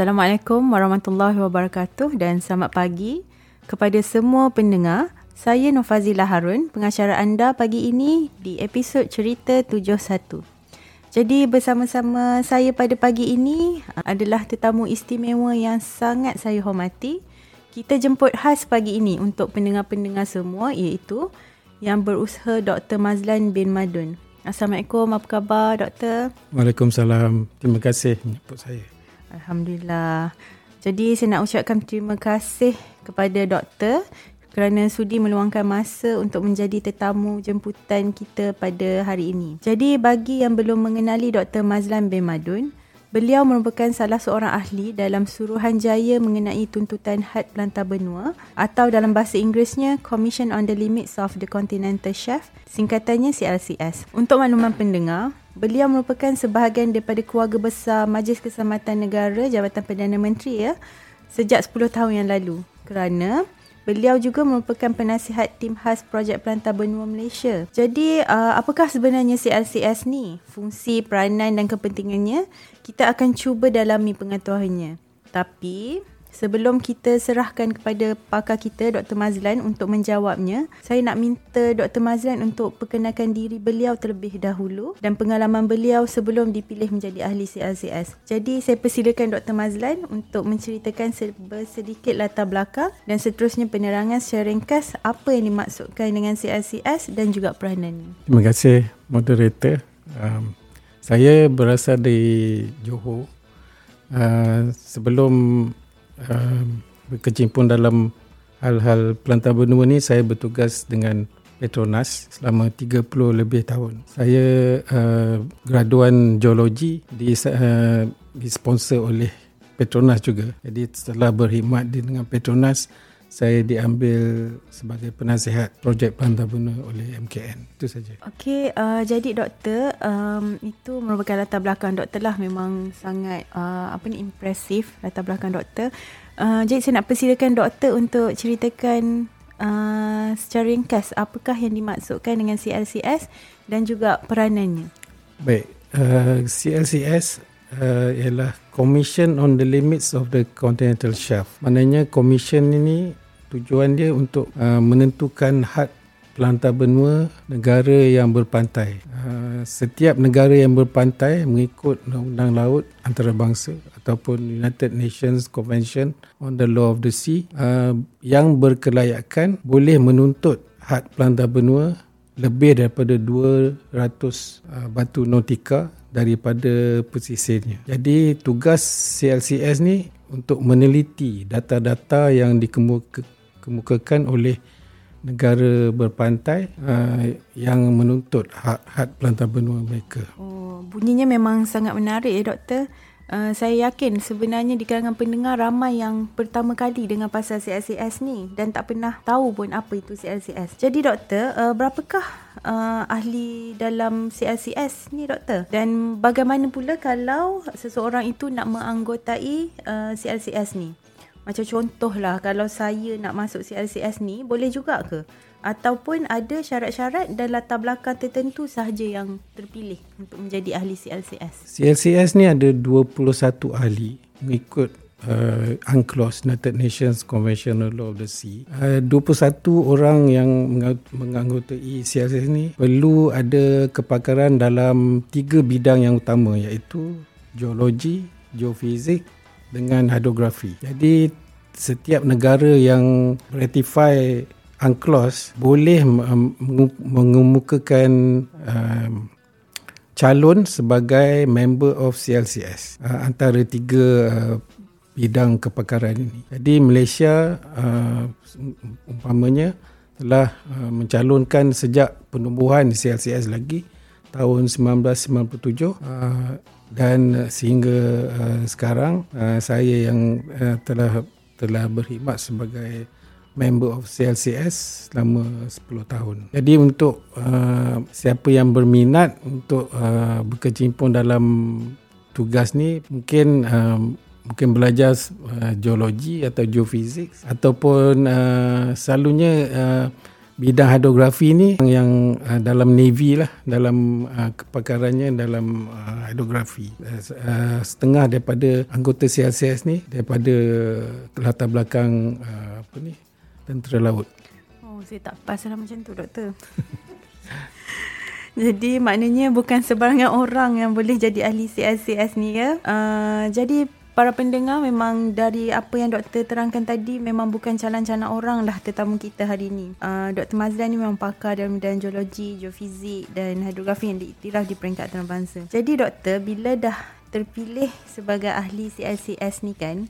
Assalamualaikum warahmatullahi wabarakatuh dan selamat pagi kepada semua pendengar. Saya Nofazilah Harun, pengacara anda pagi ini di episod Cerita 71. Jadi bersama-sama saya pada pagi ini adalah tetamu istimewa yang sangat saya hormati. Kita jemput khas pagi ini untuk pendengar-pendengar semua iaitu yang berusaha Dr. Mazlan bin Madun. Assalamualaikum, apa khabar doktor? Waalaikumsalam. Terima kasih menyebut saya. Alhamdulillah. Jadi saya nak ucapkan terima kasih kepada doktor kerana sudi meluangkan masa untuk menjadi tetamu jemputan kita pada hari ini. Jadi bagi yang belum mengenali Dr. Mazlan bin Madun, beliau merupakan salah seorang ahli dalam Suruhanjaya mengenai tuntutan had pelantar benua atau dalam bahasa Inggerisnya Commission on the Limits of the Continental Shelf, singkatannya CLCS. Untuk makluman pendengar, Beliau merupakan sebahagian daripada keluarga besar Majlis Keselamatan Negara Jabatan Perdana Menteri ya sejak 10 tahun yang lalu kerana beliau juga merupakan penasihat tim khas projek pelantar benua Malaysia. Jadi uh, apakah sebenarnya CLCS ni? Fungsi, peranan dan kepentingannya kita akan cuba dalami pengetahuannya. Tapi Sebelum kita serahkan kepada pakar kita Dr. Mazlan untuk menjawabnya, saya nak minta Dr. Mazlan untuk perkenalkan diri beliau terlebih dahulu dan pengalaman beliau sebelum dipilih menjadi ahli CLCS. Jadi saya persilakan Dr. Mazlan untuk menceritakan sedikit latar belakang dan seterusnya penerangan secara ringkas apa yang dimaksudkan dengan CLCS dan juga peranannya. Terima kasih moderator. Um, saya berasal dari Johor. Uh, sebelum uh, berkecimpung dalam hal-hal pelantar benua ni saya bertugas dengan Petronas selama 30 lebih tahun. Saya uh, graduan geologi di uh, disponsor oleh Petronas juga. Jadi setelah berkhidmat dengan Petronas, saya diambil sebagai penasihat projek Pantai Buna oleh MKN. Itu saja. Okey, uh, jadi doktor, um, itu merupakan latar belakang doktor lah memang sangat uh, apa ni impresif latar belakang doktor. Uh, jadi saya nak persilakan doktor untuk ceritakan uh, secara ringkas apakah yang dimaksudkan dengan CLCS dan juga peranannya. Baik, uh, CLCS uh, ialah Commission on the Limits of the Continental Shelf. Maknanya commission ini tujuan dia untuk uh, menentukan had pelantar benua negara yang berpantai. Uh, setiap negara yang berpantai mengikut undang-undang laut antarabangsa ataupun United Nations Convention on the Law of the Sea uh, yang berkelayakan boleh menuntut had pelantar benua lebih daripada 200 uh, batu nautika daripada pesisirnya. Jadi tugas CLCS ni untuk meneliti data-data yang dikemukakan oleh negara berpantai uh, yang menuntut hak-hak pelantar benua mereka. Oh, bunyinya memang sangat menarik ya doktor. Uh, saya yakin sebenarnya di kalangan pendengar ramai yang pertama kali dengan pasal CLCS ni dan tak pernah tahu pun apa itu CLCS. Jadi doktor, uh, berapakah uh, ahli dalam CLCS ni doktor? Dan bagaimana pula kalau seseorang itu nak menganggotai uh, CLCS ni? Macam contohlah kalau saya nak masuk CLCS ni boleh juga ke? Ataupun ada syarat-syarat dan latar belakang tertentu sahaja yang terpilih untuk menjadi ahli CLCS? CLCS ni ada 21 ahli mengikut uh, UNCLOS, United Nations Convention Law of the Sea. Uh, 21 orang yang menganggotai CLCS ni perlu ada kepakaran dalam tiga bidang yang utama iaitu geologi, geofizik dengan hidrografi. Jadi setiap negara yang ratify UNCLOS boleh mengemukakan um, calon sebagai member of CLCS uh, antara tiga uh, bidang kepakaran ini. Jadi Malaysia uh, umpamanya telah uh, mencalonkan sejak penubuhan CLCS lagi tahun 1997 uh, dan sehingga uh, sekarang uh, saya yang uh, telah telah berkhidmat sebagai member of CLCS selama 10 tahun. Jadi untuk uh, siapa yang berminat untuk uh, berkecimpung dalam tugas ni mungkin uh, mungkin belajar uh, geologi atau geofizik ataupun uh, selalunya uh, bidang hidrografi ni yang uh, dalam Navy lah, dalam uh, kepakarannya dalam uh, hidrografi. Uh, setengah daripada anggota CLCS ni daripada latar belakang uh, apa ni tentera laut. Oh, saya tak pas lah macam tu, doktor. Jadi maknanya bukan sebarangan orang yang boleh jadi ahli CLCS ni ya. Uh, jadi para pendengar memang dari apa yang doktor terangkan tadi memang bukan calon-calon orang lah tetamu kita hari ini. Uh, Dr. Mazlan ni memang pakar dalam bidang geologi, geofizik dan hidrografi yang diiktiraf di peringkat antarabangsa. Jadi doktor bila dah terpilih sebagai ahli CLCS ni kan,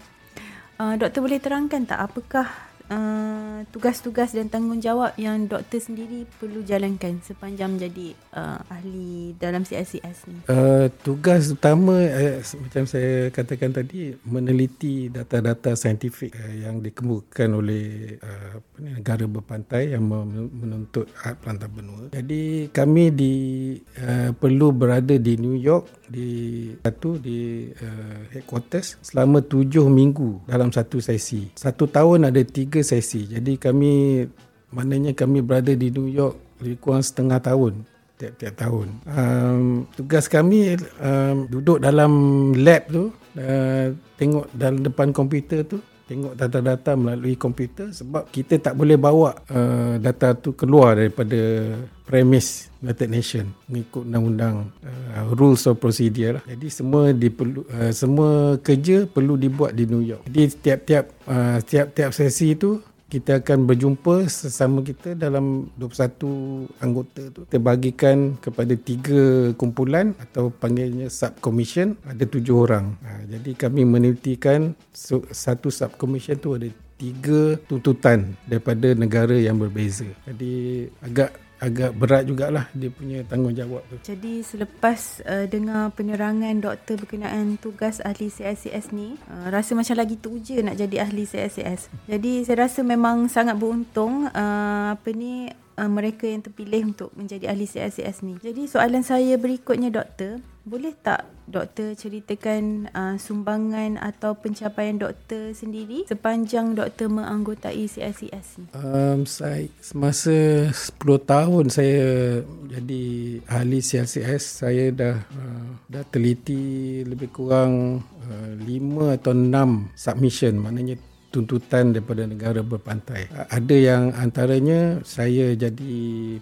uh, doktor boleh terangkan tak apakah uh, tugas-tugas dan tanggungjawab yang doktor sendiri perlu jalankan sepanjang menjadi uh, ahli dalam CSCS ni? Uh, tugas utama uh, macam saya katakan tadi meneliti data-data saintifik uh, yang dikemukakan oleh uh, ni, negara berpantai yang menuntut hak pelantar benua. Jadi kami di uh, perlu berada di New York di satu di uh, headquarters selama tujuh minggu dalam satu sesi. Satu tahun ada tiga sesi. Jadi kami maknanya kami berada di New York lebih kurang setengah tahun tiap-tiap tahun. Um, tugas kami um, duduk dalam lab tu, uh, tengok dalam depan komputer tu, tengok data-data melalui komputer sebab kita tak boleh bawa uh, data tu keluar daripada premis United Nation mengikut undang-undang uh, rules of procedure lah. Jadi semua diperlu uh, semua kerja perlu dibuat di New York. Jadi setiap-tiap uh, setiap-tiap sesi itu kita akan berjumpa sesama kita dalam 21 anggota tu. Kita bagikan kepada tiga kumpulan atau panggilnya subcommission ada tujuh orang. Ha, jadi kami menelitikan satu subcommission tu ada tiga tuntutan daripada negara yang berbeza. Jadi agak agak berat jugalah dia punya tanggungjawab tu. Jadi selepas uh, dengar penerangan doktor berkenaan tugas ahli CSCS ni, uh, rasa macam lagi teruja nak jadi ahli CSCS. Jadi saya rasa memang sangat beruntung uh, apa ni uh, mereka yang terpilih untuk menjadi ahli CSCS ni. Jadi soalan saya berikutnya doktor, boleh tak doktor ceritakan uh, sumbangan atau pencapaian doktor sendiri sepanjang doktor menganggotai CLCS ni? Um, saya, semasa 10 tahun saya jadi ahli CLCS, saya dah uh, dah teliti lebih kurang uh, 5 atau 6 submission, maknanya tuntutan daripada negara berpantai. Ada yang antaranya saya jadi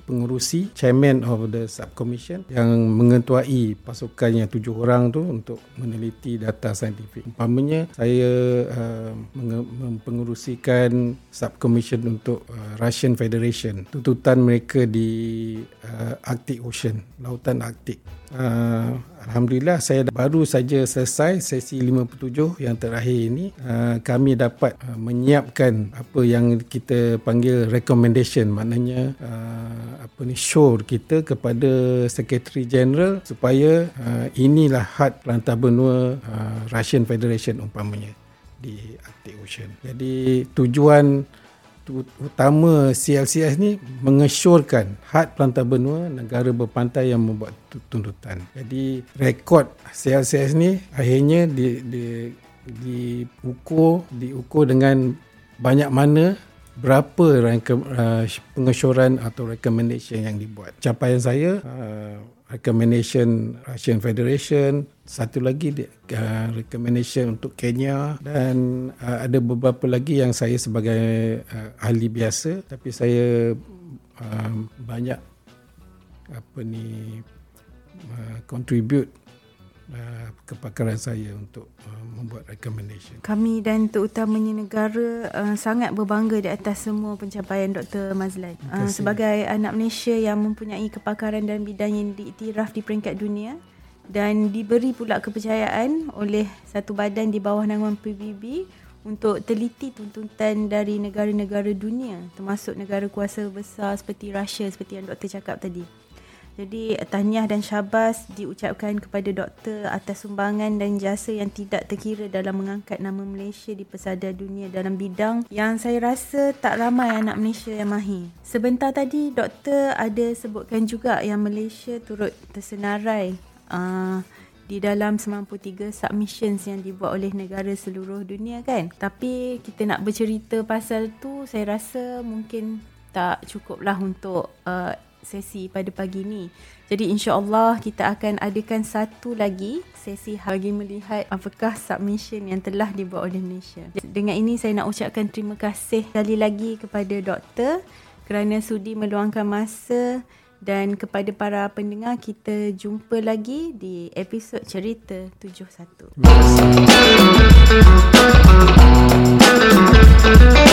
pengurusi chairman of the subcommission yang mengetuai pasukan yang tujuh orang tu untuk meneliti data saintifik. Umpamanya saya uh, mempengurusikan subcommission untuk uh, Russian Federation. Tuntutan mereka di uh, Arctic Ocean, lautan Arktik. Uh, Alhamdulillah saya baru saja selesai sesi 57 yang terakhir ini uh, kami dapat uh, menyiapkan apa yang kita panggil recommendation maknanya uh, apa ni show kita kepada Secretary General supaya inilah had pelantar benua Russian Federation umpamanya di Arctic Ocean. Jadi tujuan utama CLCS ni mengesyorkan hak pelantar benua negara berpantai yang membuat tuntutan. Jadi rekod CLCS ni akhirnya di di diukur diukur dengan banyak mana berapa uh, pengesyoran atau recommendation yang dibuat. Capaian saya uh, recommendation Russian Federation, satu lagi uh, recommendation untuk Kenya dan uh, ada beberapa lagi yang saya sebagai uh, ahli biasa tapi saya uh, banyak apa ni uh, contribute Uh, kepakaran saya untuk uh, membuat recommendation. Kami dan terutamanya negara uh, sangat berbangga di atas semua pencapaian Dr. Mazlan. Uh, sebagai anak Malaysia yang mempunyai kepakaran dan bidang yang diiktiraf di peringkat dunia dan diberi pula kepercayaan oleh satu badan di bawah naungan PBB untuk teliti tuntutan dari negara-negara dunia termasuk negara kuasa besar seperti Rusia seperti yang doktor cakap tadi. Jadi tahniah dan syabas diucapkan kepada doktor atas sumbangan dan jasa yang tidak terkira dalam mengangkat nama Malaysia di pesada dunia dalam bidang yang saya rasa tak ramai anak Malaysia yang mahir. Sebentar tadi doktor ada sebutkan juga yang Malaysia turut tersenarai uh, di dalam 93 submissions yang dibuat oleh negara seluruh dunia kan. Tapi kita nak bercerita pasal tu saya rasa mungkin tak cukup lah untuk uh, sesi pada pagi ni. Jadi insya-Allah kita akan adakan satu lagi sesi bagi melihat apakah submission yang telah dibuat oleh Malaysia. Dengan ini saya nak ucapkan terima kasih sekali lagi kepada doktor kerana sudi meluangkan masa dan kepada para pendengar kita jumpa lagi di episod cerita 71. Terima kasih.